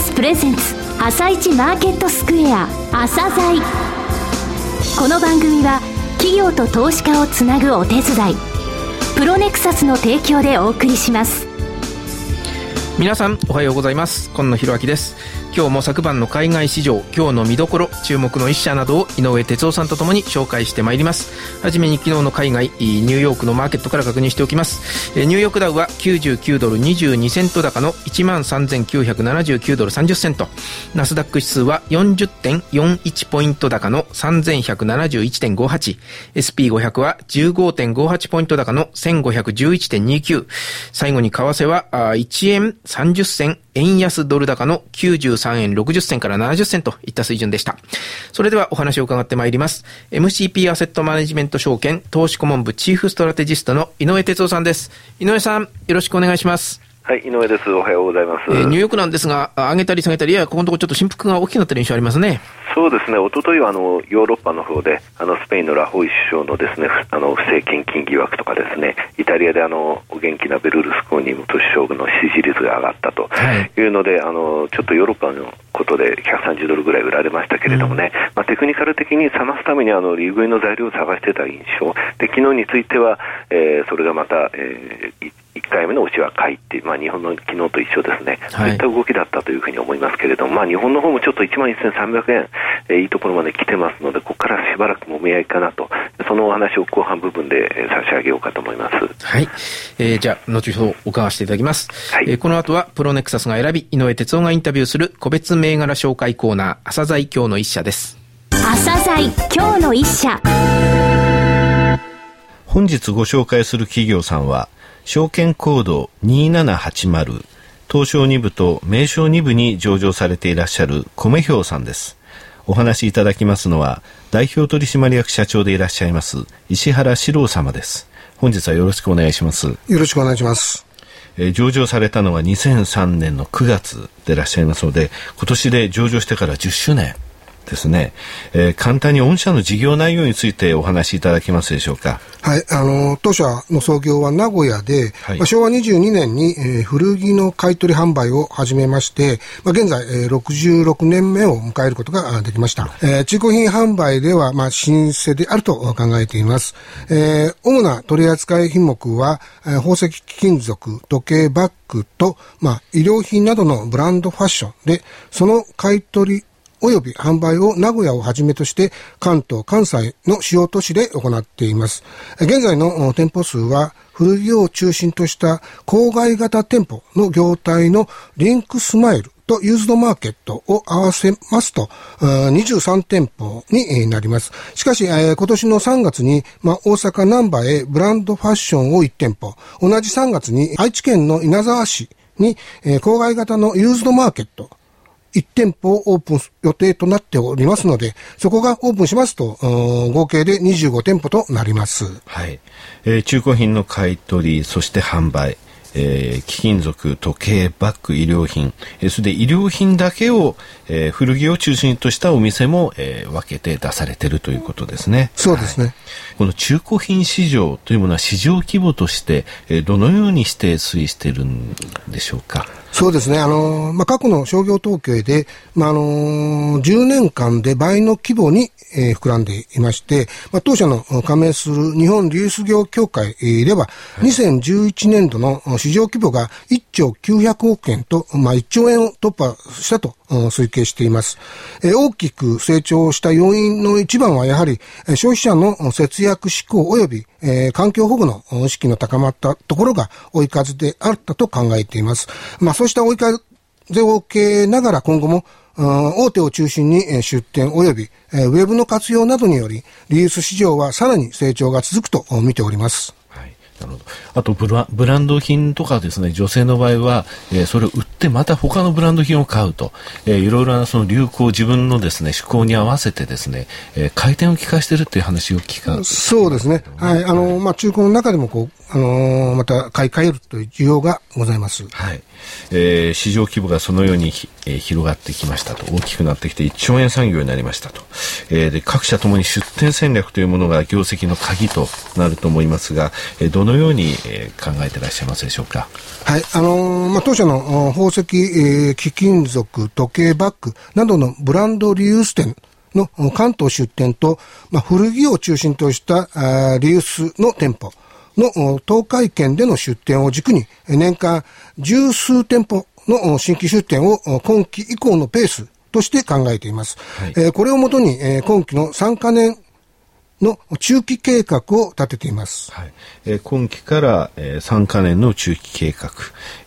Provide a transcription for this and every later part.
スプレゼンツ朝一マーケットスクエア朝鮮この番組は企業と投資家をつなぐお手伝いプロネクサスの提供でお送りします。皆さんおはようございます。今野博明です。今日も昨晩の海外市場今日の見どころ注目の一社などを井上哲夫さんとともに紹介してまいります。はじめに昨日の海外ニューヨークのマーケットから確認しておきます。ニューヨークダウは99ドル22セント高の1万3979ドル30セント。ナスダック指数は40.41ポイント高の3171.58 SP500 は15.58ポイント高の1511.29最後に為替は1円30銭円安ドル高の93円60銭から70銭といった水準でした。それではお話を伺ってまいります。MCP アセットマネジメント証券投資顧問部チーフストラテジストの井上哲夫さんです。井上さん、よろしくお願いします。はい、井上です。おはようございます。えー、ニューヨークなんですが、上げたり下げたり、いや、ここのところちょっと振幅が大きくなってる印象ありますね。そうですね、一昨日はあのヨーロッパの方で、あのスペインのラホイ首相のですねあの不正献金疑惑とかですね、イタリアであのお元気なベルルスコーニ元首相の支持率が上がったとい。うので、はい、あのちょっとヨーロッパのことで130ドルぐらい売られましたけれどもね、うん、まあ、テクニカル的に冷ますためにあの利食いの材料を探してた印象。で昨日については、えー、それがまた、えー、1回目の押しは買いって、まあ、日本の昨日と一緒ですね、はい、そういった動きだったというふうに思いますけれども、まあ、日本の方もちょっと1万1300円、えー、いいところまで来てますので、ここからしばらくもみ合いかなと、そのお話を後半部分で差し上げようかと思います。はい。えー、じゃあ、後ほど伺わせていただきます。はい、えー、この後は、プロネクサスが選び、井上哲夫がインタビューする個別銘柄紹介コーナー、朝鮮今日の一社です。朝鮮今日の一社。本日ご紹介する企業さんは、証券コード2780東証2部と名称2部に上場されていらっしゃる米兵さんです。お話しいただきますのは代表取締役社長でいらっしゃいます石原史郎様です。本日はよろしくお願いします。よろしくお願いします。えー、上場されたのは2003年の9月でいらっしゃいますので、今年で上場してから10周年ですね、えー、簡単に御社の事業内容についてお話しいただけますでしょうか？はい、あの、当社の創業は名古屋で、はい、まあ、昭和22年に、えー、古着の買取販売を始めまして、まあ、現在、えー、66年目を迎えることができました。えー、中古品販売では、まあ、老舗であると考えています。えー、主な取扱品目は、えー、宝石貴金属、時計、バッグと、まあ、医療品などのブランドファッションで、その買取及び販売を名古屋をはじめとして関東、関西の主要都市で行っています。現在の店舗数は古着を中心とした郊外型店舗の業態のリンクスマイルとユーズドマーケットを合わせますと、23店舗になります。しかし、今年の3月に、まあ、大阪難波へブランドファッションを1店舗、同じ3月に愛知県の稲沢市に、郊外型のユーズドマーケット、1店舗オープン予定となっておりますので、そこがオープンしますと、合計で25店舗となります。はい。えー、中古品の買い取り、そして販売、えー、貴金属、時計、バッグ、医療品、えー、それで医療品だけを、えー、古着を中心としたお店も、えー、分けて出されているということですね。そうですね、はい、この中古品市場というものは市場規模として、えー、どのようにして推移しているんでしょうか？そうですね。あの、まあ、過去の商業統計で、まあ、あの、10年間で倍の規模に、えー、膨らんでいまして、まあ、当社の加盟する日本リユース業協会では、はい、2011年度の市場規模が1兆900億円と、まあ、1兆円を突破したと推計しています。えー、大きく成長した要因の一番はやはり、消費者の節約志向及び、えー、環境保護の意識の高まったところが追い風であったと考えています。まあ、そうした追い風を受けながら今後も大手を中心に出店及びウェブの活用などによりリユース市場はさらに成長が続くと見ております。なるほど。あとブラ、ブランド品とかですね、女性の場合は、えー、それを売ってまた他のブランド品を買うと、えー、いろいろなその流行、自分のですね、思考に合わせてですね、えー、回転を利かしてるっていう話を聞かそうですね。はい。あの、まあ、中古の中でもこう、あのー、また買い替えるという需要がございます。はい。えー、市場規模がそのように、えー、広がってきましたと、大きくなってきて1兆円産業になりましたと。えー、で、各社ともに出店戦略というものが業績の鍵となると思いますが、えー、どのように、えー、考えていらっしゃいますでしょうか？はい。あのー、まあ、当社の宝石、えー、貴金属、時計バッグなどのブランドリユース店の関東出店と、まあ、古着を中心としたあリユースの店舗、の東海圏での出店を軸に年間十数店舗の新規出店を今期以降のペースとして考えています。はい、えこれをもとに、え今期の3カ年の中期計画を立てています。はいえー、今期から、えー、3カ年の中期計画、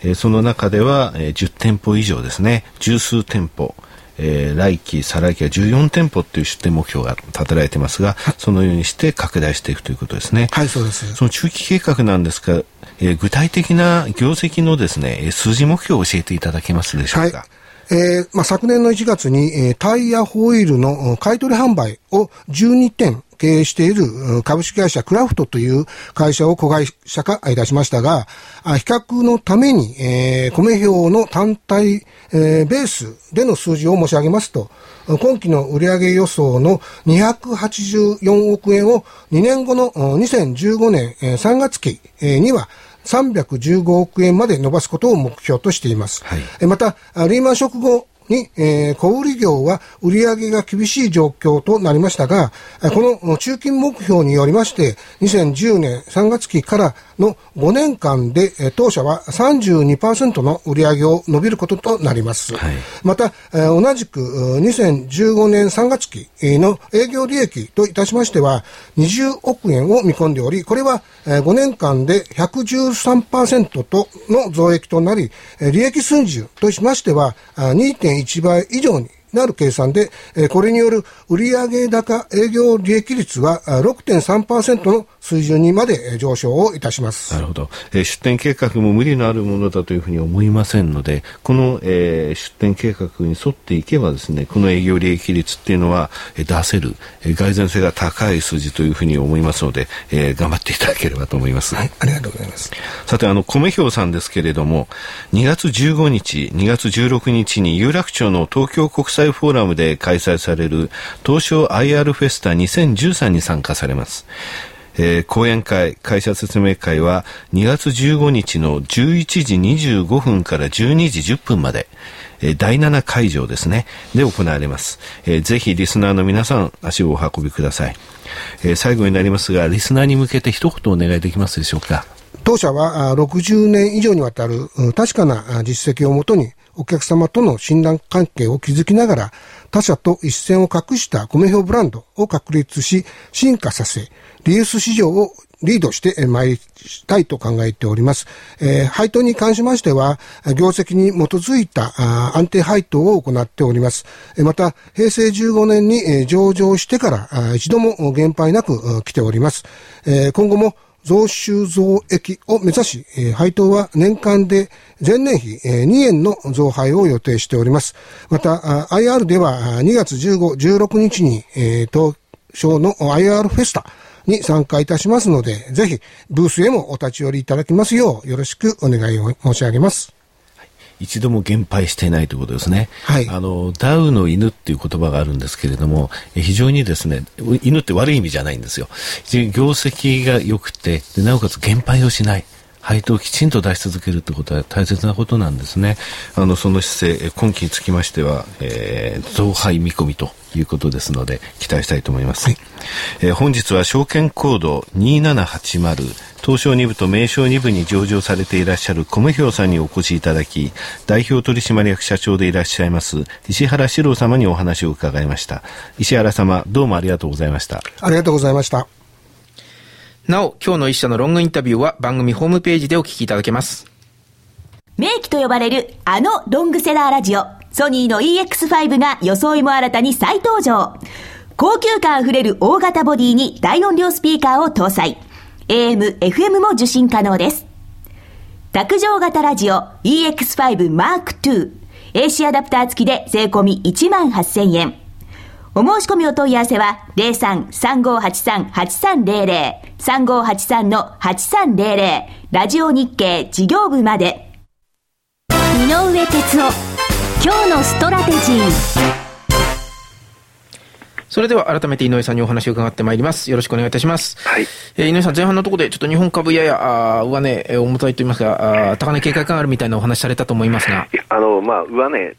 えー、その中では、えー、10店舗以上ですね、十数店舗、えー、来期、再来期は14店舗という出店目標が立てられていますが、そのようにして拡大していくということですね。はい、そうです。その中期計画なんですが、えー、具体的な業績のですね、数字目標を教えていただけますでしょうか？はいえーまあ、昨年の1月に、えー、タイヤホイールの買取販売を12店経営している株式会社クラフトという会社を子会社化いたしましたが、比較のために、えー、米表の単体、えー、ベースでの数字を申し上げますと、今期の売上予想の284億円を2年後の2015年3月期には315億円まで伸ばすことを目標としています。はい、また、リーマンショック後、に、えー、小売業は売上が厳しい状況となりましたが、この中金目標によりまして、2010年3月期からの5年間で、当社は32%の売上を伸びることとなります。はい、また、同じく2015年3月期の営業利益といたしましては、20億円を見込んでおり、これは5年間で113%との増益となり、利益水準としましては2.1倍以上になる計算で、これによる売上高営業利益率は6.3%の水準にまで上昇をいたします。なるほど。えー、出店計画も無理のあるものだというふうに思いませんので、この、えー、出店計画に沿っていけばですね、この営業利益率っていうのは、えー、出せる、えー、蓋然性が高い数字というふうに思いますので、えー、頑張っていただければと思います。はい、ありがとうございます。さて、あの、米表さんですけれども、2月15日、2月16日に有楽町の東京国際フォーラムで開催される東証 IR フェスタ2013に参加されます。えー、講演会、会社説明会は2月15日の11時25分から12時10分まで、えー、第7会場ですね、で行われます。えー、ぜひリスナーの皆さん、足をお運びください。え、最後になりますが、リスナーに向けて一言お願いできますでしょうか。当社は60年以上にわたる確かな実績をもとにお客様との信頼関係を築きながら他社と一線を画した米表ブランドを確立し進化させリユース市場をリードしてまいりたいと考えております。えー、配当に関しましては、業績に基づいた安定配当を行っております。また、平成15年に上場してから一度も減配なく来ております。えー、今後も増収増益を目指し、配当は年間で前年比2円の増配を予定しております。また、IR では2月15、16日に東証の IR フェスタに参加いたしますので、ぜひブースへもお立ち寄りいただきますようよろしくお願いを申し上げます。一度も減配していないということですね。はい。あの、ダウの犬っていう言葉があるんですけれども、非常にですね、犬って悪い意味じゃないんですよ。業績が良くて、なおかつ減配をしない。配当をきちんと出し続けるということは大切なことなんですね。あの、その姿勢、今期につきましては、えー、増配見込みということですので、期待したいと思います。はい、えー、本日は証券コード2780、東証2部と名称2部に上場されていらっしゃる米表さんにお越しいただき、代表取締役社長でいらっしゃいます石原史郎様にお話を伺いました。石原様、どうもありがとうございました。ありがとうございました。なお、今日の一社のロングインタビューは番組ホームページでお聞きいただけます。名機と呼ばれるあのロングセラーラジオ、ソニーの EX5 が装いも新たに再登場。高級感あふれる大型ボディに大音量スピーカーを搭載。AM、FM も受信可能です。卓上型ラジオ EX5 Mark II。AC アダプター付きで税込み1万8000円。お申し込みお問い合わせは、03-3583-8300、3583-8300、ラジオ日経事業部まで。井上哲夫、今日のストラテジー。それでは改めて井上さんにお話を伺ってまいります。よろしくお願いいたします。はい。えー、井上さん、前半のところでちょっと日本株やや、あ上値、えー、重たいと言いますか、あ高値警戒感あるみたいなお話されたと思いますが。あの、まあ、上値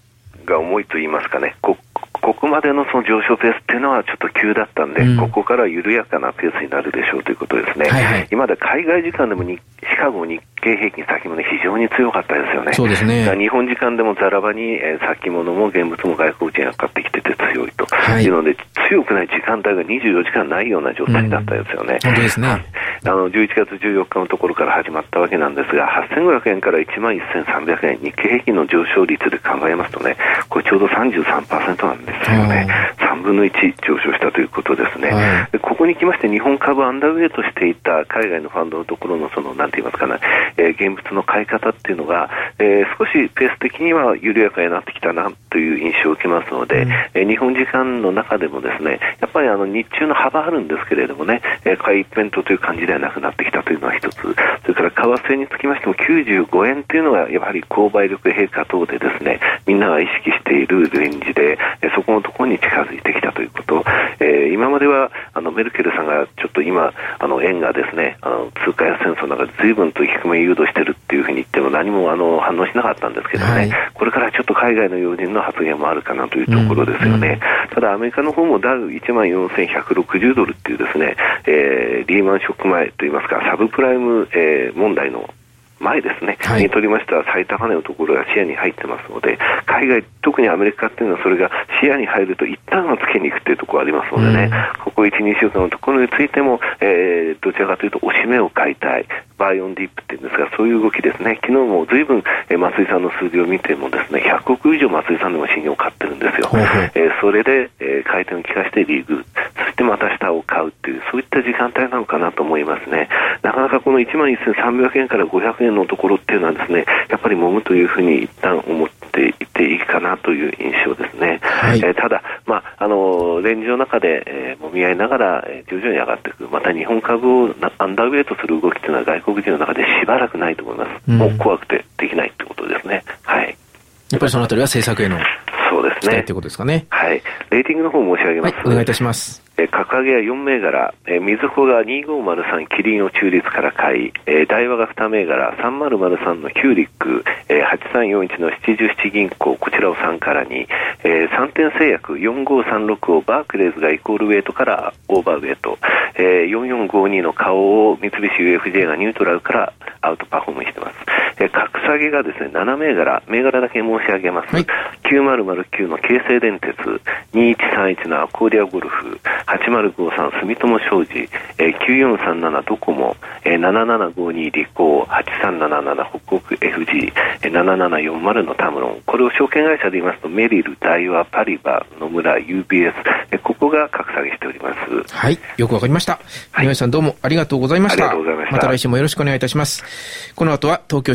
が重いと言いますかね、こここまでのその上昇ペースっていうのはちょっと急だったんで、うん、ここから緩やかなペースになるでしょうということですね。はいはい、今まで海外時間でもシカゴ日経平均先物非常に強かったですよね。そうですね。日本時間でもざらばに、えー、先物も現物も外国人が買ってきてて強いというので、はい、強くない時間帯が24時間ないような状態だったですよね。うん、本当ですね。あの11月14日のところから始まったわけなんですが、8500円から1万1300円、日経平均の上昇率で考えますとね、これちょうど33%なんですよね。3分の1上昇したということですね。はい、でここに来まして、日本株アンダーウェイとしていた海外のファンドのところの、その、なんて言いますかね、えー、現物の買い方っていうのが、えー、少しペース的には緩やかになってきたなという印象を受けますので、うん、えー、日本時間の中でもですね、やっぱりあの日中の幅あるんですけれどもね、えー、買い一辺倒という感じではなくなってきたというのは一つ、それから為替につきましても95円というのがやはり購買力陛下等でですね、みんなが意識しているレンジで、えー、そこのところに近づいてきたということ、えー、今まではあのメルケルさんがちょっと今、あの円がですね、あの通貨や戦争の中で随分と低め誘導しているっていうふうに言っても何もあの反応しなかったんですけどね、はい、これからちょっと海外の要人の発言もあるかなというところですよね。うんうん、ただアメリカの方もダウ1万4160ドルっていうですね、えー、リーマンショック前といいますか、サブプライム、えー、問題の前ですね、はい、にとりましては最高値のところが視野に入ってますので、海外、特にアメリカっていうのは、それが視野に入ると一旦はつけに行くっていうところがありますのでね、うん、ここ1、2週間のところについても、えー、どちらかというと、押し目を買いたい、バイオンディップっていうんですが、そういう動きですね、昨日もずいぶん、えー、松井さんの数字を見てもですね、100億以上松井さんでも信用を買ってるんですよ。えー、それで、えー、回転を利かしてリーグ、そしてまた下を買うっていう、そういった時間帯なのかなと思いますね。なかなかこの1万1300円から500円のところっていうのはですね、やっぱり揉むというふうに一旦思っていていいかなという印象ですね。はい、えー、ただ、まあ、あの、レンジの中で、えー、揉み合いながら、えー、徐々に上がっていく。また日本株をアンダーウェイとする動きというのは外国人の中でしばらくないと思います。うん、もう怖くてできないってことですね。はい。やっぱりそのあたりは政策へのそうですね。ということですかね。はい。レーティングの方申し上げます。はい、お願いいたします。えー、格上げは4銘柄、えー、みずほが2503キリンを中立から買い、えー、大和が2銘柄、3003のヒューリック、えー、8341の七十七銀行、こちらを3からに、えー、参天製薬4536をバークレーズが equal weight から overweight、えー、4452の花王を三菱 UFJ が neutral から outperform してます。えー、格下げがですね、7銘柄、銘柄だけ申し上げます。はい、9009の京成電鉄、2131のアコーディアゴルフ、8053住友商事、えー、9437ドコモ、えー、7752リコー、8377北国 FG、えー、7740のタムロン、これを証券会社で言いますと、メリル、ダイワ、パリバ、野村、UBS、えー、ここが格下げしております。はい、よくわかりました。はい、井上さんどうもありがとうございました。ありがとうございました。また来週もよろしくお願いいたします。この後は東京